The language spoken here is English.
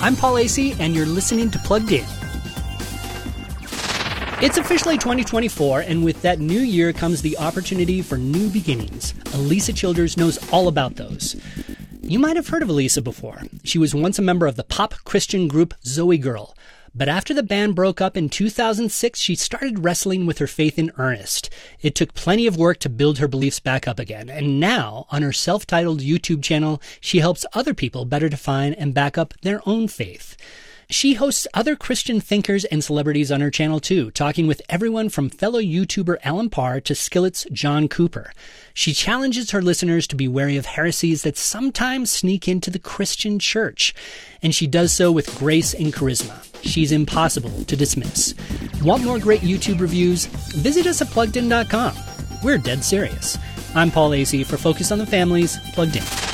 I'm Paul Asay, and you're listening to Plugged In. It's officially 2024, and with that new year comes the opportunity for new beginnings. Alisa Childers knows all about those. You might have heard of Alisa before. She was once a member of the pop Christian group ZOEgirl. But after the band broke up in 2006, she started wrestling with her faith in earnest. It took plenty of work to build her beliefs back up again. And now, on her self-titled YouTube channel, she helps other people better define and back up their own faith. She hosts other Christian thinkers and celebrities on her channel too, talking with everyone from fellow YouTuber Allen Parr to Skillet's John Cooper. She challenges her listeners to be wary of heresies that sometimes sneak into the Christian church. And she does so with grace and charisma. She's impossible to dismiss. Want more great YouTube reviews? Visit us at pluggedin.com. We're dead serious. I'm Paul Asay for Focus on the Families, Plugged In.